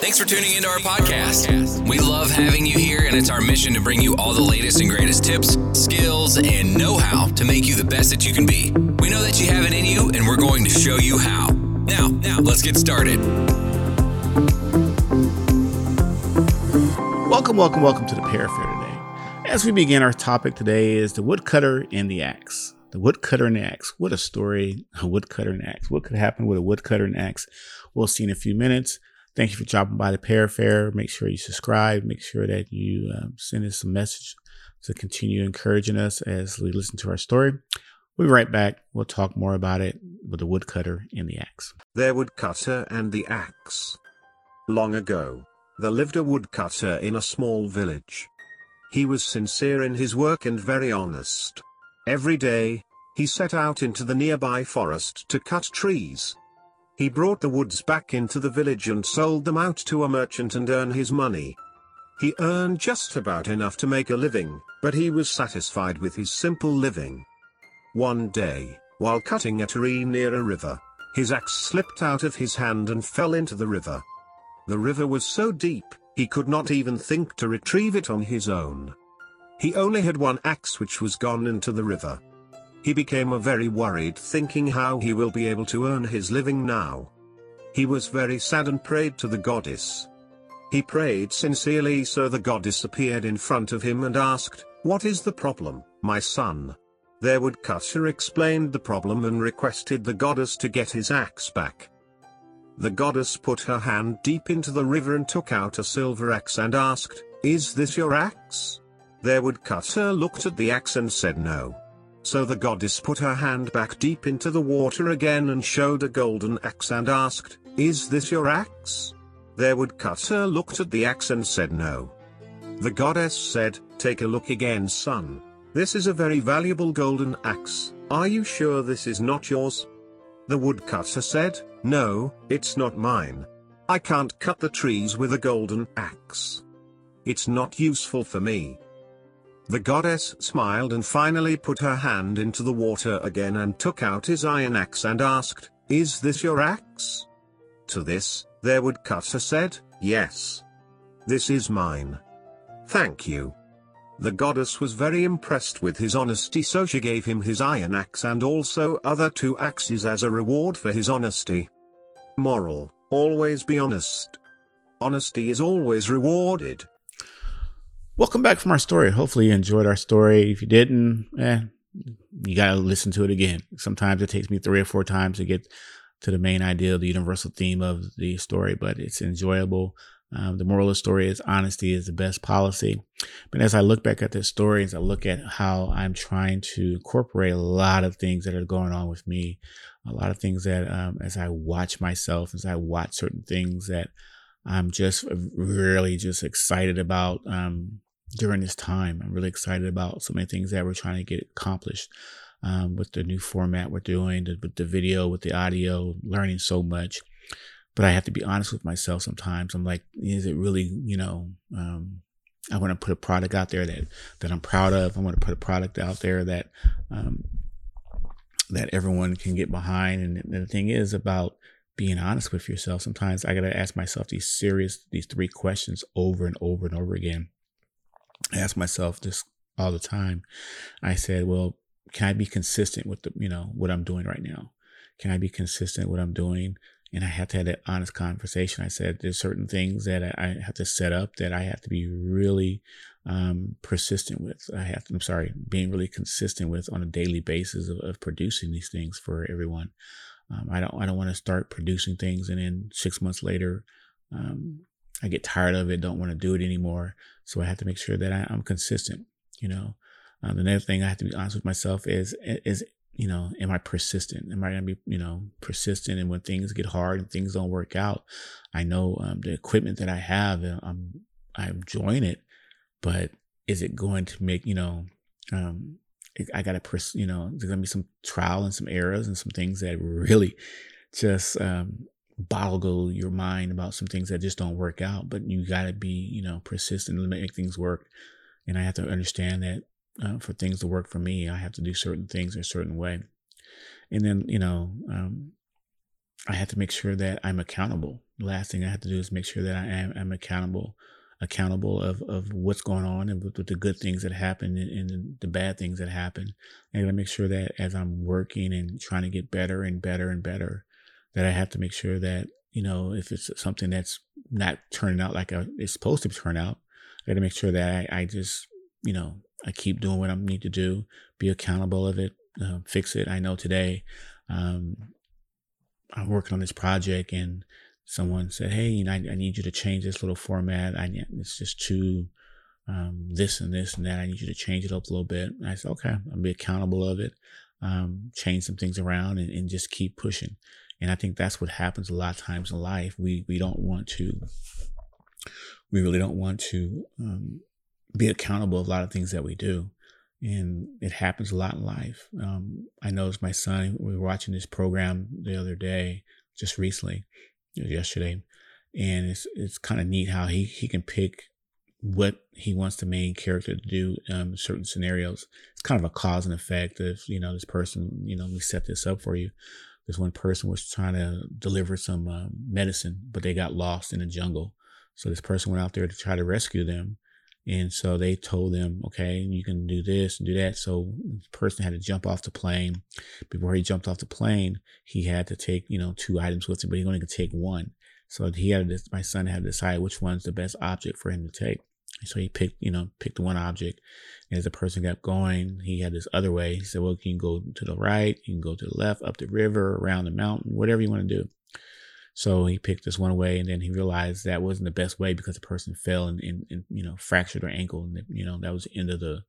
Thanks for tuning into our podcast. We love having you here, and it's our mission to bring you all the latest and greatest tips, skills, and know how to make you the best that you can be. We know that you have it in you, and we're going to show you how. Now, now, let's get started. Welcome, welcome, welcome to the Pear Fair today. As we begin, our topic today is the woodcutter and the axe. The woodcutter and the axe. What a story! A woodcutter and axe. What could happen with a woodcutter and axe? We'll see in a few minutes. Thank you for dropping by the Pear Fair. Make sure you subscribe. Make sure that you um, send us a message to continue encouraging us as we listen to our story. We'll be right back. We'll talk more about it with the woodcutter and the axe. Their woodcutter and the axe. Long ago, there lived a woodcutter in a small village. He was sincere in his work and very honest. Every day, he set out into the nearby forest to cut trees. He brought the woods back into the village and sold them out to a merchant and earned his money. He earned just about enough to make a living, but he was satisfied with his simple living. One day, while cutting a tree near a river, his axe slipped out of his hand and fell into the river. The river was so deep, he could not even think to retrieve it on his own. He only had one axe which was gone into the river. He became a very worried thinking how he will be able to earn his living now. He was very sad and prayed to the goddess. He prayed sincerely so the goddess appeared in front of him and asked, What is the problem, my son? Their woodcutter explained the problem and requested the goddess to get his axe back. The goddess put her hand deep into the river and took out a silver axe and asked, Is this your axe? Their woodcutter looked at the axe and said no. So the goddess put her hand back deep into the water again and showed a golden axe and asked, Is this your axe? Their woodcutter looked at the axe and said no. The goddess said, Take a look again son. This is a very valuable golden axe, are you sure this is not yours? The woodcutter said, No, it's not mine. I can't cut the trees with a golden axe. It's not useful for me. The goddess smiled and finally put her hand into the water again and took out his iron axe and asked, Is this your axe? To this, their woodcutter said, Yes. This is mine. Thank you. The goddess was very impressed with his honesty so she gave him his iron axe and also other two axes as a reward for his honesty. Moral, always be honest. Honesty is always rewarded. Welcome back from our story. Hopefully you enjoyed our story. If you didn't, eh, you gotta listen to it again. Sometimes it takes me three or four times to get to the main idea, the universal theme of the story, but it's enjoyable. Um, the moral of the story is honesty is the best policy. But as I look back at this story, as I look at how I'm trying to incorporate a lot of things that are going on with me, a lot of things that um, as I watch myself, as I watch certain things that I'm just really just excited about um, during this time. I'm really excited about so many things that we're trying to get accomplished um, with the new format we're doing, the, with the video, with the audio, learning so much but I have to be honest with myself sometimes. I'm like, is it really, you know, um, I want to put a product out there that, that I'm proud of. I want to put a product out there that, um, that everyone can get behind. And the thing is about being honest with yourself. Sometimes I got to ask myself these serious, these three questions over and over and over again. I ask myself this all the time. I said, well, can I be consistent with the, you know, what I'm doing right now? Can I be consistent with what I'm doing? and I had to have that honest conversation. I said there's certain things that I have to set up that I have to be really um, persistent with. I have to, I'm sorry, being really consistent with on a daily basis of, of producing these things for everyone. Um, I don't I don't want to start producing things and then six months later um, I get tired of it, don't want to do it anymore. So I have to make sure that I, am consistent. You know, um, another thing I have to be honest with myself is is you know, am I persistent? Am I going to be, you know, persistent? And when things get hard and things don't work out, I know um, the equipment that I have, uh, I'm, I'm enjoying it, but is it going to make, you know, um, I got to, pers- you know, there's going to be some trial and some errors and some things that really just, um, boggle your mind about some things that just don't work out, but you got to be, you know, persistent and make things work. And I have to understand that uh, for things to work for me, I have to do certain things a certain way. And then, you know, um, I have to make sure that I'm accountable. the last thing I have to do is make sure that I am I'm accountable accountable of, of what's going on and with, with the good things that happen and, and, the bad things that happen. And I make sure that as I'm working and trying to get better and better and better, that I have to make sure that, you know, if it's something that's not turning out like it's supposed to turn out, I got to make sure that I, I, just, you know, I keep doing what I need to do, be accountable of it, uh, fix it. I know today, um, I'm working on this project and someone said, Hey, you know, I, I need you to change this little format. I it's just too, um, this and this and that. I need you to change it up a little bit. And I said, okay, I'll be accountable of it. Um, change some things around and, and just keep pushing. And I think that's what happens a lot of times in life. We, we don't want to, we really don't want to, um, be accountable of a lot of things that we do. And it happens a lot in life. Um, I noticed my son, we were watching this program the other day, just recently, yesterday, and it's it's kind of neat how he he can pick what he wants the main character to do um certain scenarios. It's kind of a cause and effect of you know this person you know we set this up for you. This one person was trying to deliver some uh, medicine, but they got lost in the jungle. So this person went out there to try to rescue them. And so they told them, okay, you can do this and do that. So the person had to jump off the plane. Before he jumped off the plane, he had to take, you know, two items with him, but he only could take one. So he had to, my son had to decide which one's the best object for him to take. So he picked, you know, picked one object. As the person kept going, he had this other way. He said, well, you can go to the right, you can go to the left, up the river, around the mountain, whatever you want to do. So he picked this one way, and then he realized that wasn't the best way because the person fell and, and, and you know fractured their ankle, and you know that was the end of the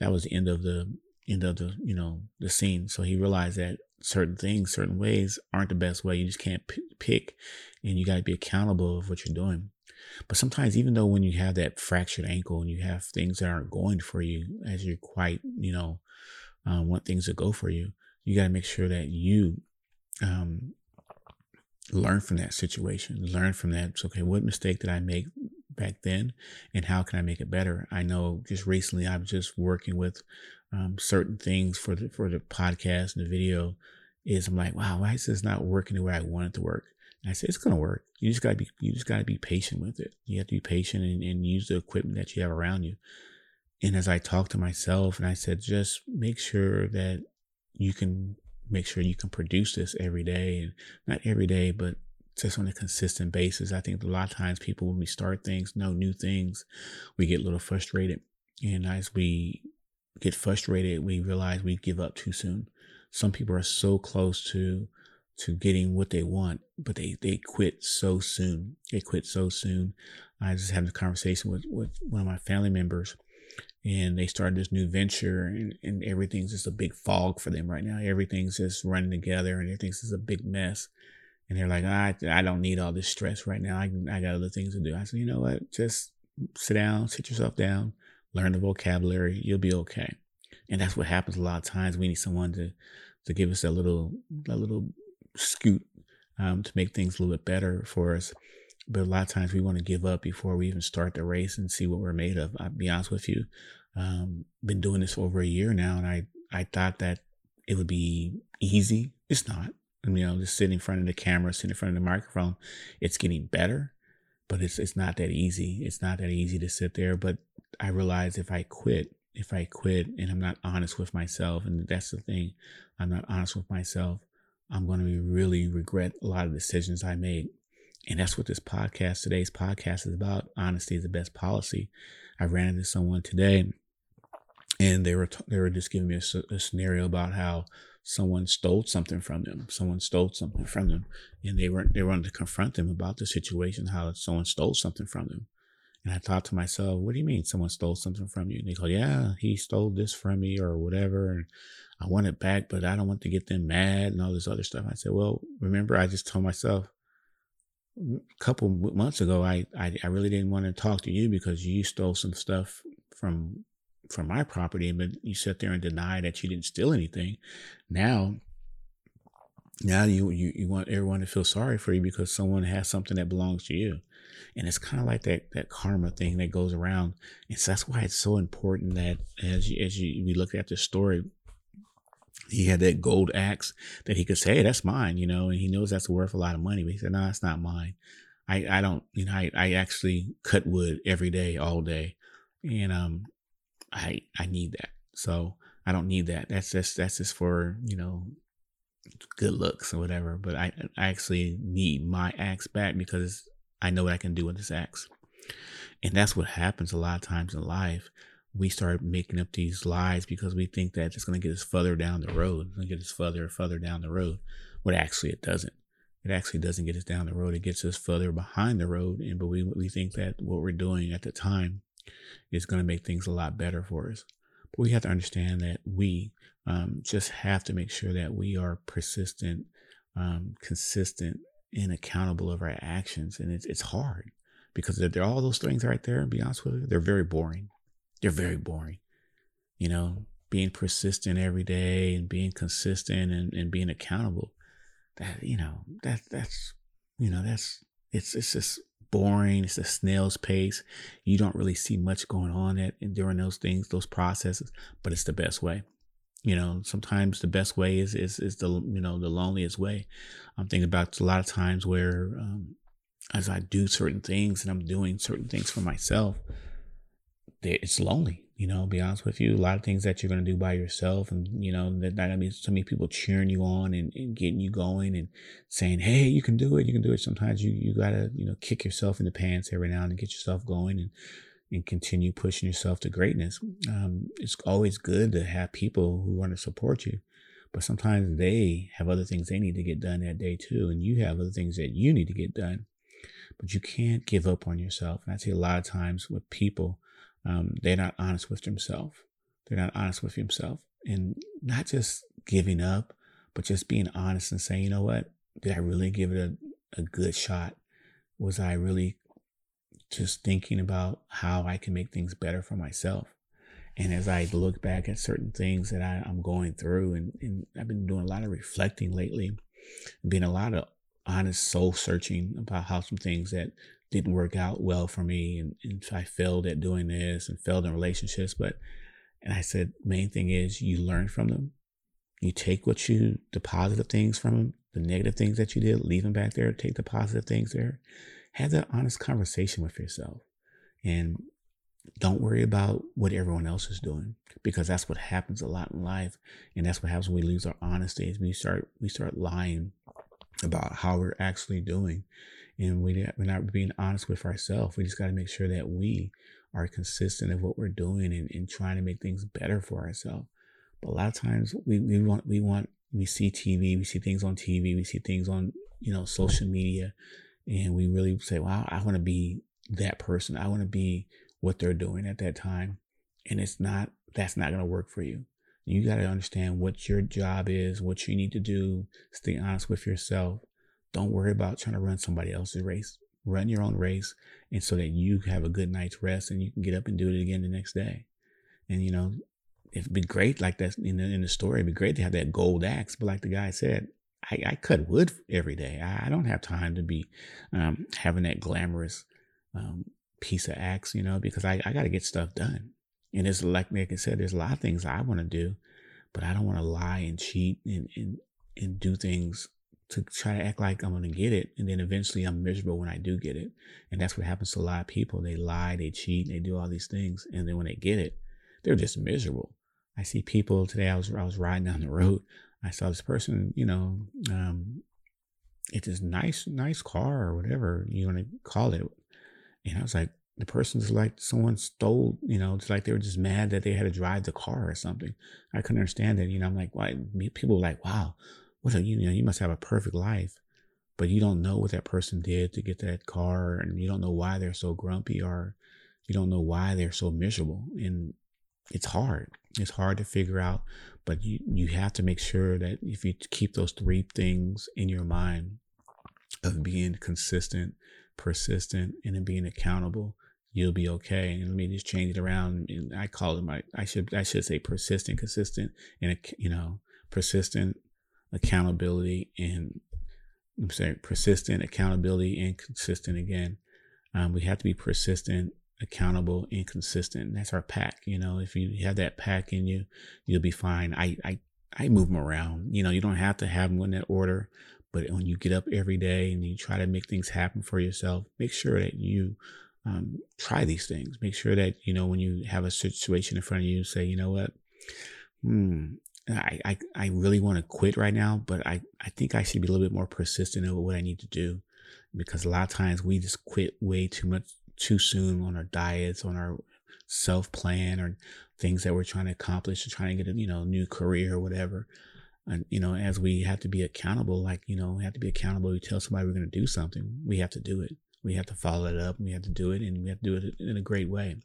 that was the end of the end of the you know the scene. So he realized that certain things, certain ways aren't the best way. You just can't p- pick, and you got to be accountable of what you're doing. But sometimes, even though when you have that fractured ankle and you have things that aren't going for you as you're quite you know um, want things to go for you, you got to make sure that you um, learn from that situation, learn from that. It's okay. What mistake did I make back then and how can I make it better? I know just recently I'm just working with um, certain things for the, for the podcast and the video is I'm like, wow, why is this not working the way I want it to work? And I said, it's going to work. You just gotta be, you just gotta be patient with it. You have to be patient and, and use the equipment that you have around you. And as I talked to myself and I said, just make sure that you can make sure you can produce this every day and not every day, but just on a consistent basis. I think a lot of times people, when we start things, know new things, we get a little frustrated. And as we get frustrated, we realize we give up too soon. Some people are so close to to getting what they want, but they, they quit so soon. They quit so soon. I just had a conversation with, with one of my family members and they started this new venture and, and everything's just a big fog for them right now. Everything's just running together and everything's just a big mess. And they're like, I, I don't need all this stress right now. I, I got other things to do. I said, you know what? Just sit down, sit yourself down, learn the vocabulary. You'll be okay. And that's what happens a lot of times. We need someone to, to give us a little, a little scoot um, to make things a little bit better for us. But a lot of times we want to give up before we even start the race and see what we're made of. I'll be honest with you. Um, been doing this for over a year now, and I I thought that it would be easy. It's not. I mean, you know, just sitting in front of the camera, sitting in front of the microphone, it's getting better, but it's it's not that easy. It's not that easy to sit there. But I realize if I quit, if I quit and I'm not honest with myself, and that's the thing, I'm not honest with myself, I'm going to really regret a lot of decisions I made. And that's what this podcast, today's podcast is about. Honesty is the best policy. I ran into someone today and they were, t- they were just giving me a, a scenario about how someone stole something from them. Someone stole something from them and they weren't, they wanted to confront them about the situation, how someone stole something from them. And I thought to myself, what do you mean someone stole something from you? And they go, yeah, he stole this from me or whatever. And I want it back, but I don't want to get them mad and all this other stuff. I said, well, remember, I just told myself, a couple months ago, I, I, I really didn't want to talk to you because you stole some stuff from from my property, but you sat there and denied that you didn't steal anything. Now, now you, you you want everyone to feel sorry for you because someone has something that belongs to you, and it's kind of like that that karma thing that goes around. And so that's why it's so important that as you, as you we look at this story he had that gold axe that he could say, hey, that's mine, you know, and he knows that's worth a lot of money. But he said, no, it's not mine. I, I don't, you know, I, I actually cut wood every day, all day. And, um, I, I need that. So I don't need that. That's just, that's just for, you know, good looks or whatever. But I, I actually need my axe back because I know what I can do with this axe. And that's what happens a lot of times in life. We start making up these lies because we think that it's going to get us further down the road. It's going to get us further further down the road. But actually, it doesn't. It actually doesn't get us down the road. It gets us further behind the road. And but we we think that what we're doing at the time is going to make things a lot better for us. But we have to understand that we um, just have to make sure that we are persistent, um, consistent, and accountable of our actions. And it's it's hard because they're all those things right there. be honest with you, they're very boring. They're very boring. You know, being persistent every day and being consistent and, and being accountable. That you know that that's you know that's it's it's just boring. It's a snail's pace. You don't really see much going on at during those things, those processes, but it's the best way. You know, sometimes the best way is is is the you know the loneliest way. I'm thinking about a lot of times where um, as I do certain things and I'm doing certain things for myself, it's lonely. You know, be honest with you, a lot of things that you're going to do by yourself, and you know that that means so many people cheering you on and, and getting you going and saying, "Hey, you can do it, you can do it." Sometimes you you gotta you know kick yourself in the pants every now and get yourself going and and continue pushing yourself to greatness. Um, it's always good to have people who want to support you, but sometimes they have other things they need to get done that day too, and you have other things that you need to get done. But you can't give up on yourself. And I see a lot of times with people um, they're not honest with themselves. They're not honest with themselves. And not just giving up, but just being honest and saying, you know what? Did I really give it a, a good shot? Was I really just thinking about how I can make things better for myself? And as I look back at certain things that I, am going through, and, and I've been doing a lot of reflecting lately, being a lot of honest soul searching about how some things that didn't work out well for me and, and I failed at doing this and failed in relationships. But and I said, main thing is you learn from them. You take what you the positive things from them, the negative things that you did, leave them back there, take the positive things there. Have that honest conversation with yourself. And don't worry about what everyone else is doing because that's what happens a lot in life and that's what happens when we lose our honesty is we start we start lying about how we're actually doing and we, we're not being honest with ourselves. We just got to make sure that we are consistent of what we're doing and, and trying to make things better for ourselves. But a lot of times we, we want, we want, we see TV, we see things on TV, we see things on, you know, social media, and we really say, wow, I want to be that person. I want to be what they're doing at that time. And it's not, that's not going to work for you. You got to understand what your job is, what you need to do, stay honest with yourself, don't worry about trying to run somebody else's race. Run your own race and so that you have a good night's rest and you can get up and do it again the next day. And you know, it'd be great like that in the, in the story. It'd be great to have that gold axe. But like the guy said, I, I cut wood every day. I, I, don't have time to be um, having that glamorous um, piece of axe, you know, because I, I got to get stuff done. And it's like Nick said, there's a lot of things I want to do, but I don't want to lie and cheat and, and, and do things to try to act like I'm going to get it. And then eventually I'm miserable when I do get it. And that's what happens to a lot of people. They lie, they cheat, they do all these things. And then when they get it, they're just miserable. I see people today. I was, I was riding down the road. I saw this person, you know, um, it's this nice, nice car or whatever you want to call it. And I was like, the person's like someone stole, you know, it's like they were just mad that they had to drive the car or something. I couldn't understand it. You know, I'm like, why? People were like, wow, what you know, you must have a perfect life, but you don't know what that person did to get that car and you don't know why they're so grumpy or you don't know why they're so miserable. And it's hard. It's hard to figure out, but you, you have to make sure that if you keep those three things in your mind of being consistent, persistent, and then being accountable, you'll be okay. And let me just change it around. And I call it my, I should, I should say persistent, consistent, and, you know, persistent, accountability and I'm saying persistent accountability and consistent again. Um, we have to be persistent, accountable, and consistent. That's our pack. You know, if you have that pack in you, you'll be fine. I, I, I move them around. You know, you don't have to have them in that order, But when you get up every day and you try to make things happen for yourself, make sure that you um, try these things. Make sure that, you know, when you have a situation in front of you, say, you know what? Hmm, I, I, I really want to quit right now, but I, I think I should be a little bit more persistent in what I need to do because a lot of times we just quit way too much too soon on our diets, on our self plan or things that we're trying to accomplish or trying to get a, you know, new career or whatever. And, you know, as we have to be accountable, like, you know, we have to be accountable. We tell somebody we're going to do something. We have to do it. We have to follow it up. We have to do it and we have to do it in a great way.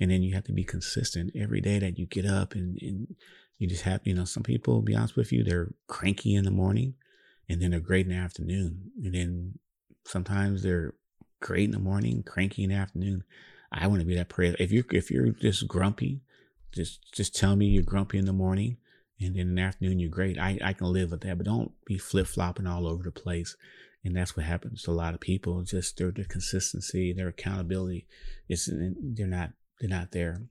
And then you have to be consistent every day that you get up and, and you just have, you know, some people, be honest with you, they're cranky in the morning and then they're great in the afternoon. And then sometimes they're great in the morning, cranky in the afternoon. I want to be that person. If you're, if you're just grumpy, just, just tell me you're grumpy in the morning and then in the afternoon you're great. I, I can live with that, but don't be flip flopping all over the place. And that's what happens to a lot of people. Just their, their consistency, their accountability is they're not they're not there.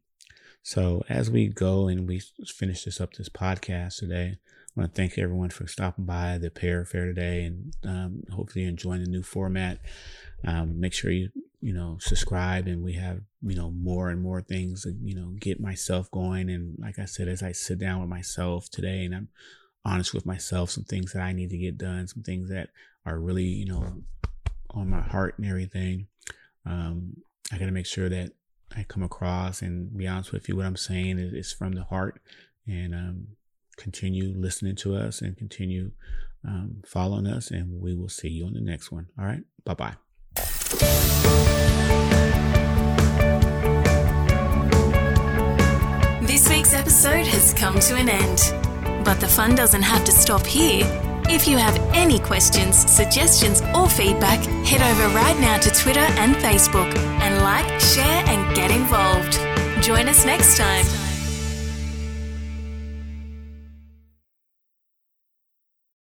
So as we go and we finish this up this podcast today, I want to thank everyone for stopping by the Pair Fair today and um, hopefully enjoying the new format. Um, make sure you you know subscribe and we have you know more and more things to you know get myself going and like I said as I sit down with myself today and I'm honest with myself some things that I need to get done some things that are really you know on my heart and everything. Um, I got to make sure that I come across and be honest with you, what I'm saying is, is from the heart and um, continue listening to us and continue um, following us. And we will see you on the next one. All right. Bye bye. This week's episode has come to an end. But the fun doesn't have to stop here. If you have any questions, suggestions, or feedback, head over right now to Twitter and Facebook and like, share, and get involved. Join us next time.